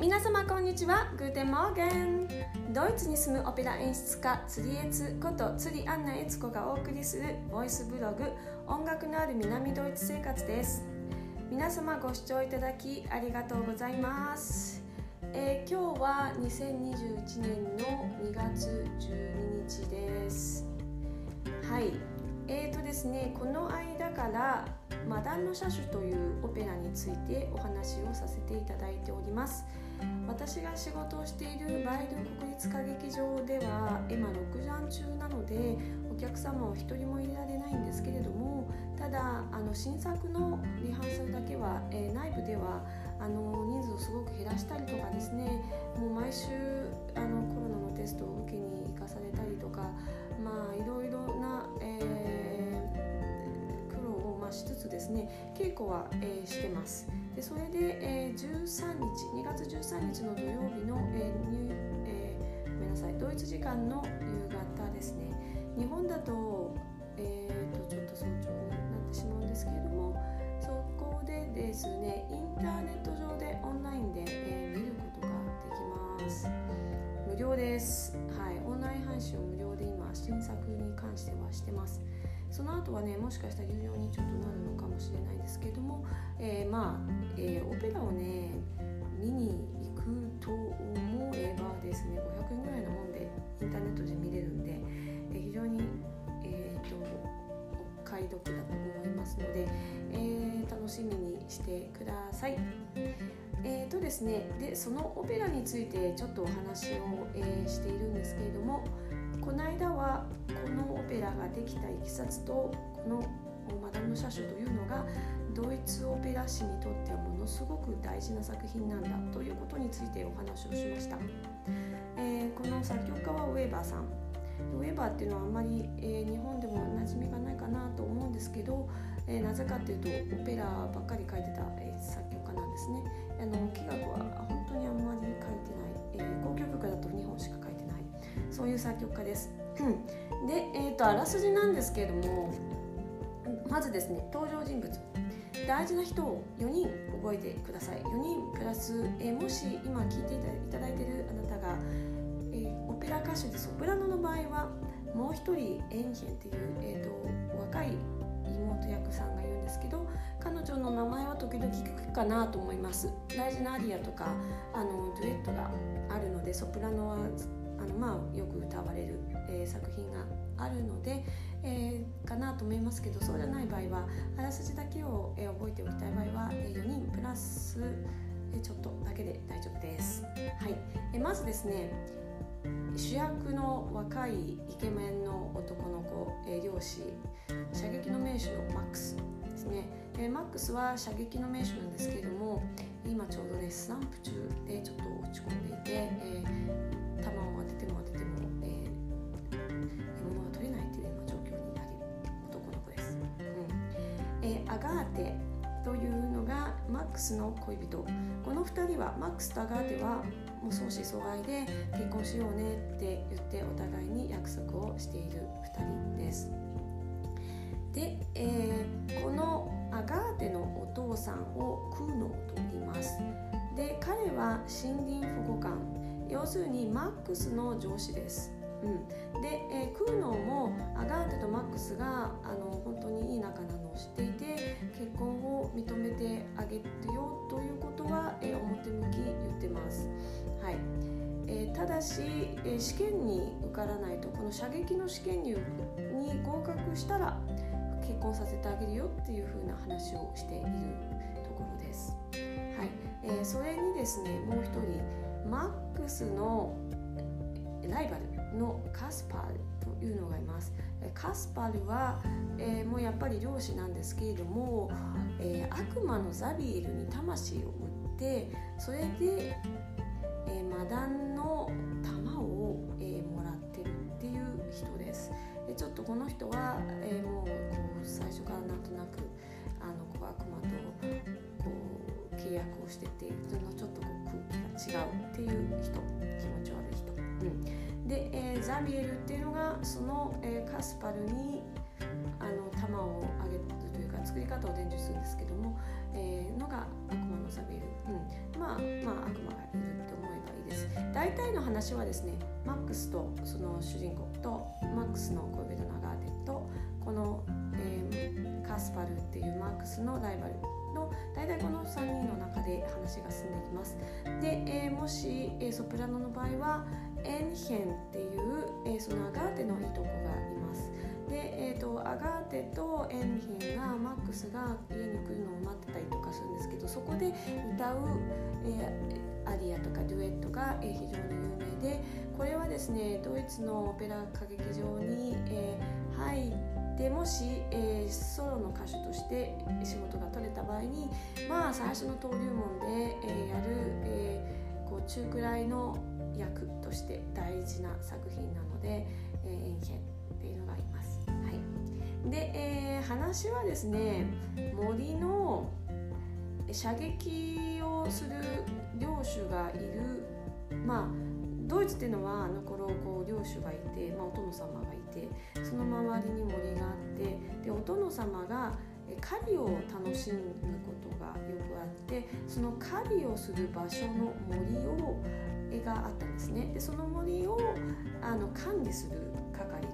皆様こんにちは。 Guten Morgen。ドイツに住むオペラ演出家釣りエツこと釣りアンナエツコがお送りするボイスブログ音楽のある南ドイツ生活です。皆様ご視聴いただきありがとうございます。えー、今日は2021年の2月12日です。はい。えーとですねこの間から「魔弾の射手」というオペラについてお話をさせていただいております。私が仕事をしているバイル国立歌劇場では今6時中なのでお客様を一人も入れられないんですけれどもただあの新作のリハーサルだけは、えー、内部ではあの人数をすごく減らしたりとかですねもう毎週あのコロナのテストをね稽古は、えー、してます。でそれで、えー、13日2月13日の土曜日の、えーニえー、ごめんなさいドイツ時間の夕方ですね。日本だと,、えーと、ちょっと早朝になってしまうんですけれどもそこでですねインターネット上でオンラインで、え、見ることができます。無料です。はい。オンライン配信を無料で今新作に関してはしてます。その後はねもしかしたら有料にちょっとなるのかもしれないですけども、えー、まあ、えー、オペラをね見に行くと思えばですね500円ぐらいのもんでインターネットで見れるんで、えー、非常に、えーと、お買い得だと思いますので、え楽しみにしてください。えーとですね、でそのオペラについてちょっとお話を、えしているんですけれどもこの間はこのペラができたいきさつとこのマダム・シャシュというのがドイツオペラ史にとってはものすごく大事な作品なんだということについてお話をしました、えー、この作曲家はウェーバーさん。ウェーバーっていうのはあんまり、えー、日本でも馴染みがないかなと思うんですけど、えー、なぜかっていうとオペラばっかり書いてた、え作曲家なんですね。あの器楽は本当にあんまり書いてない、え交響曲だと2本しか書いてない。そういう作曲家です。で、えーと、あらすじなんですけれどもまずですね登場人物。大事な人を4人覚えてください。4人プラス、えー、もし今聞いていただいているあなたが、えー、オペラ歌手でソプラノの場合はもう一人エンジェンっていう、えーと、若い妹役さんがいるんですけど彼女の名前は時々聞くかなと思います。大事なアリアとかあのデュエットがあるのでソプラノはあのまあよく歌われる、えー、作品があるので、えー、かなと思いますけどそうじゃない場合はあらすじだけを、えー、覚えておきたい場合は、えー、4人プラス、えー、ちょっとだけで大丈夫です。はい、えー、まずですね主役の若いイケメンの男の子、えー、漁師射撃の名手のマックスですね、えー、マックスは射撃の名手なんですけれども今ちょうどねスランプ中でちょっと落ち込んでいて、えー球を当てても当てても、えー、獲物が取れないというような状況になる男の子です、うん。えー、アガーテというのがマックスの恋人。この2人はマックスとアガーテはもう相思相愛で結婚しようねって言ってお互いに約束をしている2人です。で、えー、このアガーテのお父さんをクーノーと言います。で彼は森林保護官。要するにマックスの上司です。うん、で、えー、クーノーもアガーテとマックスがあの本当にいい仲なのを知っていて結婚を認めてあげるよということは、えー、表向き言ってます。はいえー、ただし、え試験に受からないとこの射撃の試験にに合格したら結婚させてあげるよっていうふうな話をしているところです。はいえそれにですねもう一人マックスのライバルのカスパルというのがいます。カスパルは、えー、もうやっぱり漁師なんですけれども、えー、悪魔のザビエルに魂を売ってそれで、えー、マダンの玉を、えもらってるっていう人です。でちょっとこの人は、えもうこう最初からなんとなくあのこう悪魔とこう契約をしててそのちょっとこう違うっていう人気持ち悪い人、うん、で、えー、ザビエルっていうのがその、えー、カスパルにあの玉をあげるというか作り方を伝授するんですけども、えー、のが悪魔のザビエル、うん、まあまあ悪魔がいると思えばいいです。大体の話はですねマックスとその主人公とマックスの恋人のアガーテとこの、スパルっていうマックスのライバルの大体この3人の中で話が進んでいきます。で、えー、もし、えー、ソプラノの場合はエンヘンっていう、えー、そのアガーテのいとこがいます。で、えーと、アガーテとエンヘンがマックスが家に来るのを待ってたりとかするんですけどそこで歌う、えー、アリアとかデュエットが、えー、非常に有名でこれはですねドイツのオペラ歌劇場に、えー、入ってでもし、えー、ソロの歌手として仕事が取れた場合にまあ最初の登竜門で、えー、やる、えー、こう中くらいの役として大事な作品なので、えー、エンヘンっていうのがいます。はい、で、えー、話はですね森の射撃をする領主がいるまあドイツっていうのはあの頃こう領主がいて、まあ、お殿様がいてその周りに森があってでお殿様が狩りを楽しむことがよくあってその狩りをする場所の森をがあったんですね。でその森をあの管理する係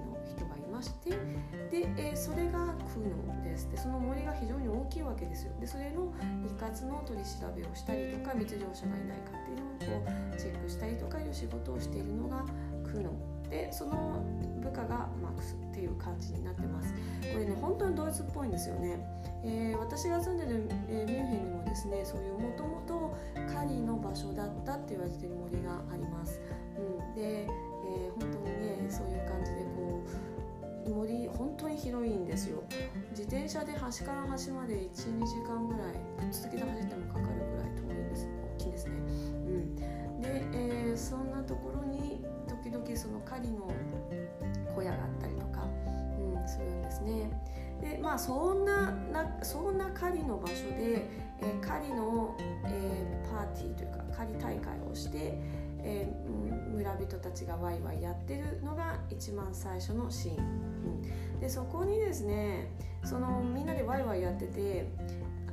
ましてで、えー、それが空のです。でその森が非常に大きいわけですよ。でそれの一括の取り調べをしたりとか密漁者がいないかっていうのをこうチェックしたりとかいう仕事をしているのが空の。でその部下がマックスっていう感じになってます。これね本当にドイツっぽいんですよね、えー、私が住んでる、えー、ミュンヘンにもですねそういうもともと狩りの場所だったって言われてる森があります、うん、で、当に広いんですよ。自転車で端から端まで12時間ぐらい続けて走ってもかかるぐらい遠いんです。大きいんですね、うん、で、えー、そんなところに時々その狩りの小屋があったりとか、うん、するんですね。でまあそんななそんな狩りの場所で、えー、狩りの、えー、パーティーというか狩り大会をして、えー、村人たちがワイワイやってるのが一番最初のシーン、うん、でそこにですねそのみんなでワイワイやってて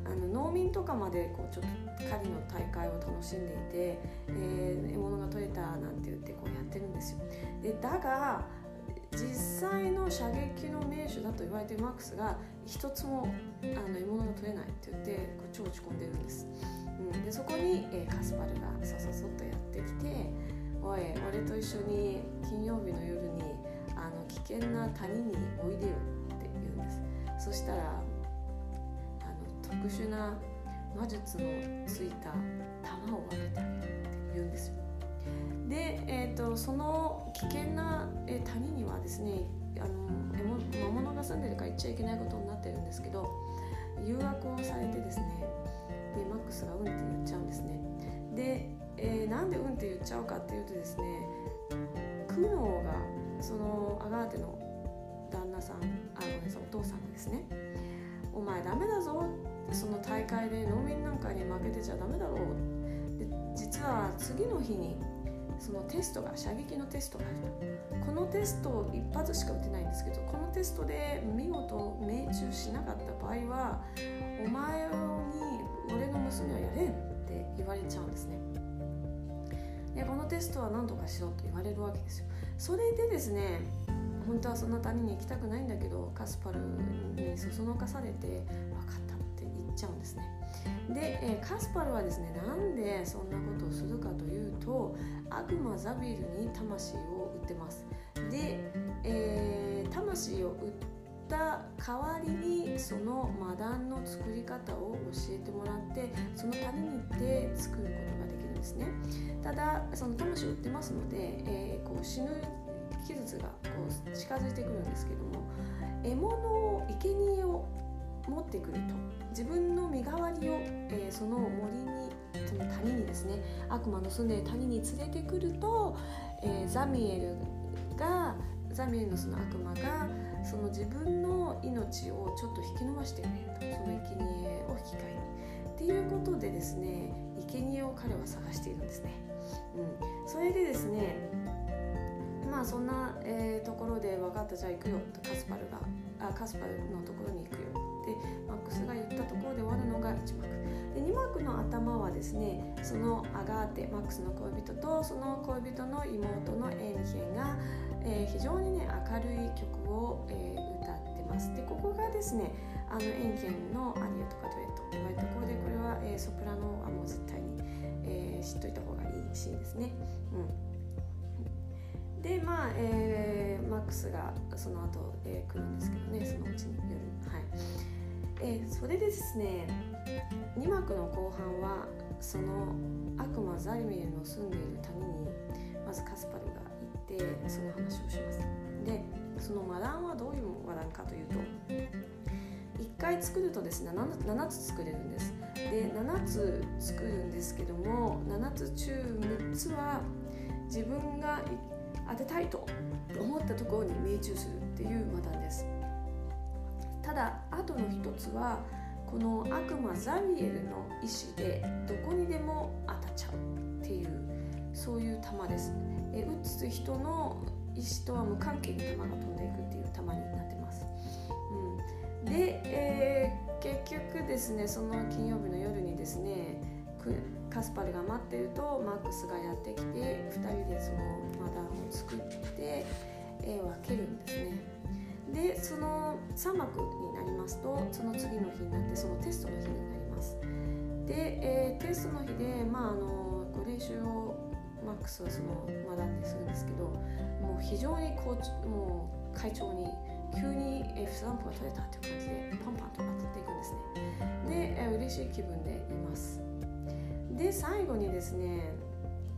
あの農民とかまでこうちょっと狩りの大会を楽しんでいて、えー、獲物が取れたなんて言ってこうやってるんですよ。でだが実際の射撃の名手だと言われてるマックスが一つもあの獲物が取れないって言って超落ち込んでるんです、うん、でそこに、えー、カスパルがそそそっとやってきて「おい俺と一緒に金曜日の夜に危険な谷においでよ」って言うんですそしたらあの特殊な魔術のついた玉をあげてあげるって言うんですよ。で、えーと、その危険な、え谷にはですねあの魔物が住んでるから言っちゃいけないことになってるんですけど誘惑をされてですねでマックスが「うん」って言っちゃうんですね。で、えー、なんで「うん」って言っちゃうかっていうとですねクノーがそのアガーテの？旦那さんあごめんなさいお父さんがですね「お前ダメだぞ」その大会で農民なんかに負けてちゃダメだろう。で実は次の日にそのテストが射撃のテストがある。とこのテスト一発しか打てないんですけどこのテストで見事命中しなかった場合はお前に俺の娘はやれんって言われちゃうんですね。でこのテストは何とかしろと言われるわけですよ。それでですね本当はそんな谷に行きたくないんだけどカスパルにそそのかされて分かったって言っちゃうんですね。で、え、カスパルはですねなんでそんなことをするかというと悪魔ザビルに魂を売ってます。で、えー、魂を売った代わりにその魔弾の作り方を教えてもらってその谷に行って作ることができるんですね。ただその魂を売ってますので、えー、こう死ぬ期日がこう近づいてくるんですけども獲物を生贄を持ってくると自分の身代わりを、えー、その森にその谷にですね悪魔の住んでいる谷に連れてくると、えー、ザミエルがザミエルのその悪魔がその自分の命をちょっと引き伸ばしてくれるとその生贄を引き換えに。っていうことでですね生贄を彼は探しているんですね。うん、それでですねまあそんな、えー、ところで分かったじゃあ行くよ。とカスパルがあカスパルのところに行くよ。ってマックスが言ったところで終わるのが1幕。で2幕の頭はですねそのアガーテマックスの恋人とその恋人の妹のエンヒェンが、えー、非常にね明るい曲を、えー、歌ます。でここがですねあのエンヒェンのアリアとかデュエットって言われたところでこれは、えー、ソプラノはもう絶対に、えー、知っといた方がいいシーンですね。うん。でまあ、えー、マックスがその後、えー、来るんですけどねそのうちに夜はい。えー、それでですね2幕の後半はその悪魔ザリミルの住んでいる谷にまずカスパルが行ってその話をします。でそのマダンはどういうマダンかというと1回作るとですね 7, 7つ作れるんです。で7つ作るんですけども7つ中6つは自分が当てたいと思ったところに命中するっていうマダンです。ただ後の一つはこの悪魔ザビエルの意志でどこにでも当たっちゃうっていうそういう球です。え打つ人の意志とは無関係に球が飛んでいくっていう球になってます、うん、で、えー、結局ですねその金曜日の夜にですねカスパルが待ってるとマックスがやってきて2人でそのマダンを作って絵を分けるんですね。でその3幕になりますとその次の日になってそのテストの日になります。で、えー、テストの日でまああのご練習をックスはそのマダンでするんですけどもう非常にこうもう会長に急に F スランプが取れたっていう感じでパンパンと当たっていくんですねで、え、嬉しい気分でいますで最後にですね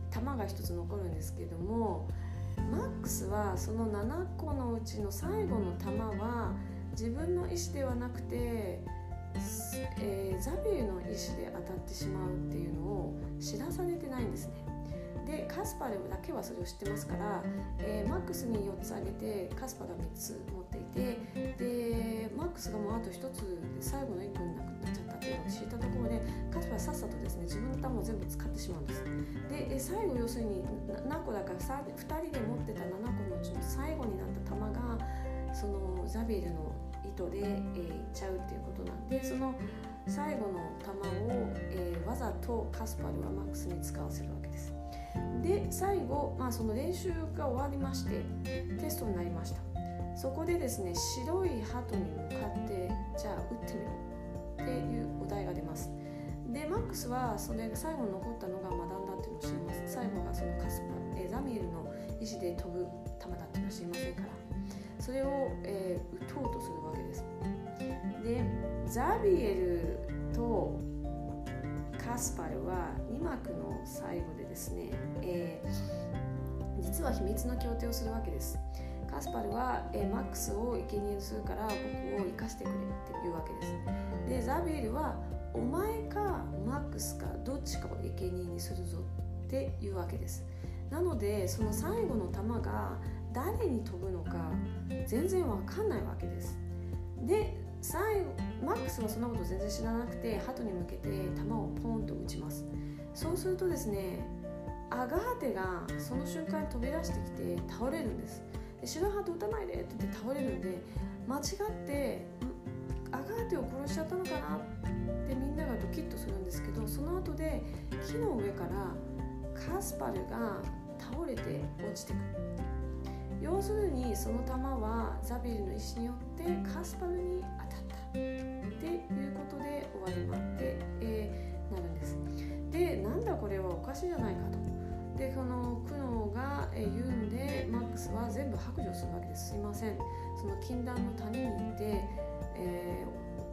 玉が1つ残るんですけどもマックスはその7個のうちの最後の玉は自分の意思ではなくて、えー、ザビエルの意思で当たってしまうっていうのを知らされてないんですね。カスパルだけはそれを知ってますから、えー、マックスに4つあげてカスパルは3つ持っていてでマックスがもうあと1つ最後の1個になくなっちゃったっていうのを知ったところでカスパルさっさとですね自分の球を全部使ってしまうんです。でえ最後要するに何個だから2人で持ってた7個のうちの最後になった球がそのザビエルの糸で、えー、いっちゃうっていうことなんでその最後の球を、えー、わざとカスパルはマックスに使わせるわけです。最後、まあ、その練習が終わりましてテストになりました。そこでですね白い鳩に向かってじゃあ打ってみろっていうお題が出ます。でマックスはそれ最後に残ったのがマダンだっていうのを知ります。最後がそのカスパえザミエルの意思で飛ぶ球だっていうのは知りませんから。それを、えー、打とうとするわけです。でザビエルとカスパルは2幕の最後でですね、は秘密の協定をするわけです。カスパルは、え、マックスを生贄にするから僕を生かしてくれっていうわけです。でザビエルはお前かマックスかどっちかを生贄にするぞっていうわけです。なのでその最後の弾が誰に飛ぶのか全然わかんないわけです。で最後マックスはそんなこと全然知らなくて鳩に向けて弾をポンと撃ちます。そうするとですねアガーテがその瞬間飛び出してきて倒れるんですで白鳩撃たないでって言って倒れるんで間違ってアガーテを殺しちゃったのかなってみんながドキッとするんですけどその後で木の上からカスパルが倒れて落ちてくる要するにその弾はザビエルの意思によってカスパルに当たったっていうことで終わりまで、えー、なるんです。でなんだこれはおかしいじゃないかと。でこの苦悩が言うんでマックスは全部白状するわけです。すいません。その禁断の谷に行って、え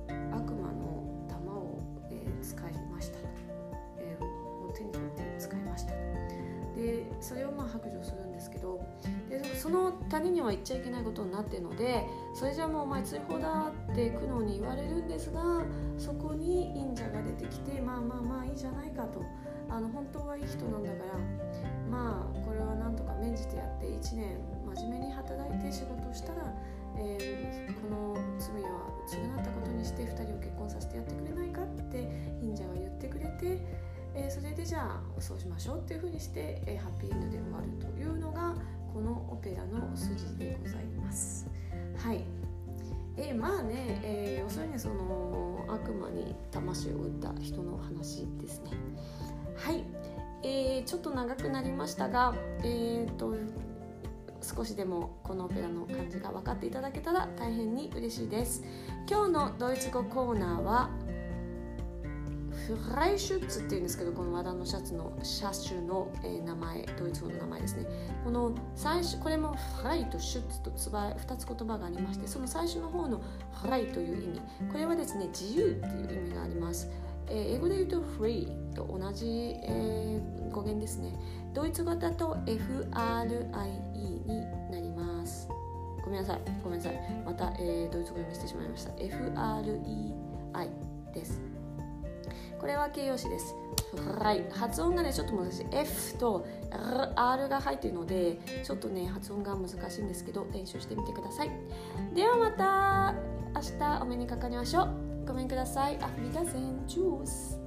ー、悪魔の玉を、えー、使いましたと、えー、を手に取って使いましたでそれをまあ白状するんですけどでその谷には行っちゃいけないことになってるのでそれじゃもうお前追放だって苦悩に言われるんですがそこに忍者が出てきてまあまあまあいいじゃないかと。あの本当はいい人なんだからて仕事をしたら、えー、この罪は償ったことにして2人を結婚させてやってくれないかって忍者が言ってくれて、えー、それでじゃあそうしましょうっていうふうにして、えー、ハッピーエンドで終わるというのがこのオペラの筋でございます。はい。えでまあね、えー、要するにその悪魔に魂を打った人の話ですね。はい、えー、ちょっと長くなりましたがえっ、と少しでもこのオペラの感じが分かっていただけたら大変に嬉しいです。今日のドイツ語コーナーはフライシュッツっていうんですけどこの和田のシャツの車種の、え、名前ドイツ語の名前ですね。この最初これもフライとシュッツとつば2つ言葉がありましてその最初の方のフライという意味。これはですね自由っていう意味があります。え、英語で言うと free と同じ、え、語源ですね。ドイツ語だと FRIE になります。ごめんなさい。ごめんなさい。また、え、ドイツ語読みしてしまいました。FREI です。これは形容詞です。はい、発音がねちょっと難しい。F と R が入っているのでちょっとね発音が難しいんですけど練習してみてください。ではまた明日お目にかかりましょう。Komen kudasai. Auf Wiedersehen. Tschüss.